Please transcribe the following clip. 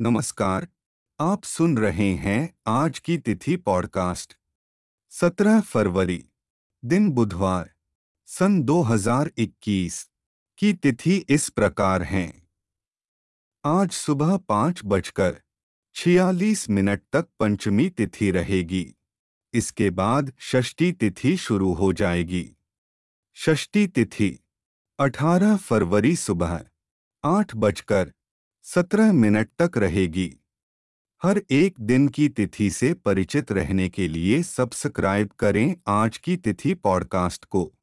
नमस्कार, आप सुन रहे हैं आज की तिथि पॉडकास्ट। 17 फरवरी, दिन बुधवार, सन 2021 की तिथि इस प्रकार है। आज सुबह पाँच बजकर छियालीस मिनट तक पंचमी तिथि रहेगी। इसके बाद षष्ठी तिथि शुरू हो जाएगी। षष्ठी तिथि 18 फरवरी सुबह, आठ बजकर सत्रह मिनट तक रहेगी। हर एक दिन की तिथि से परिचित रहने के लिए सब्सक्राइब करें आज की तिथि पॉडकास्ट को।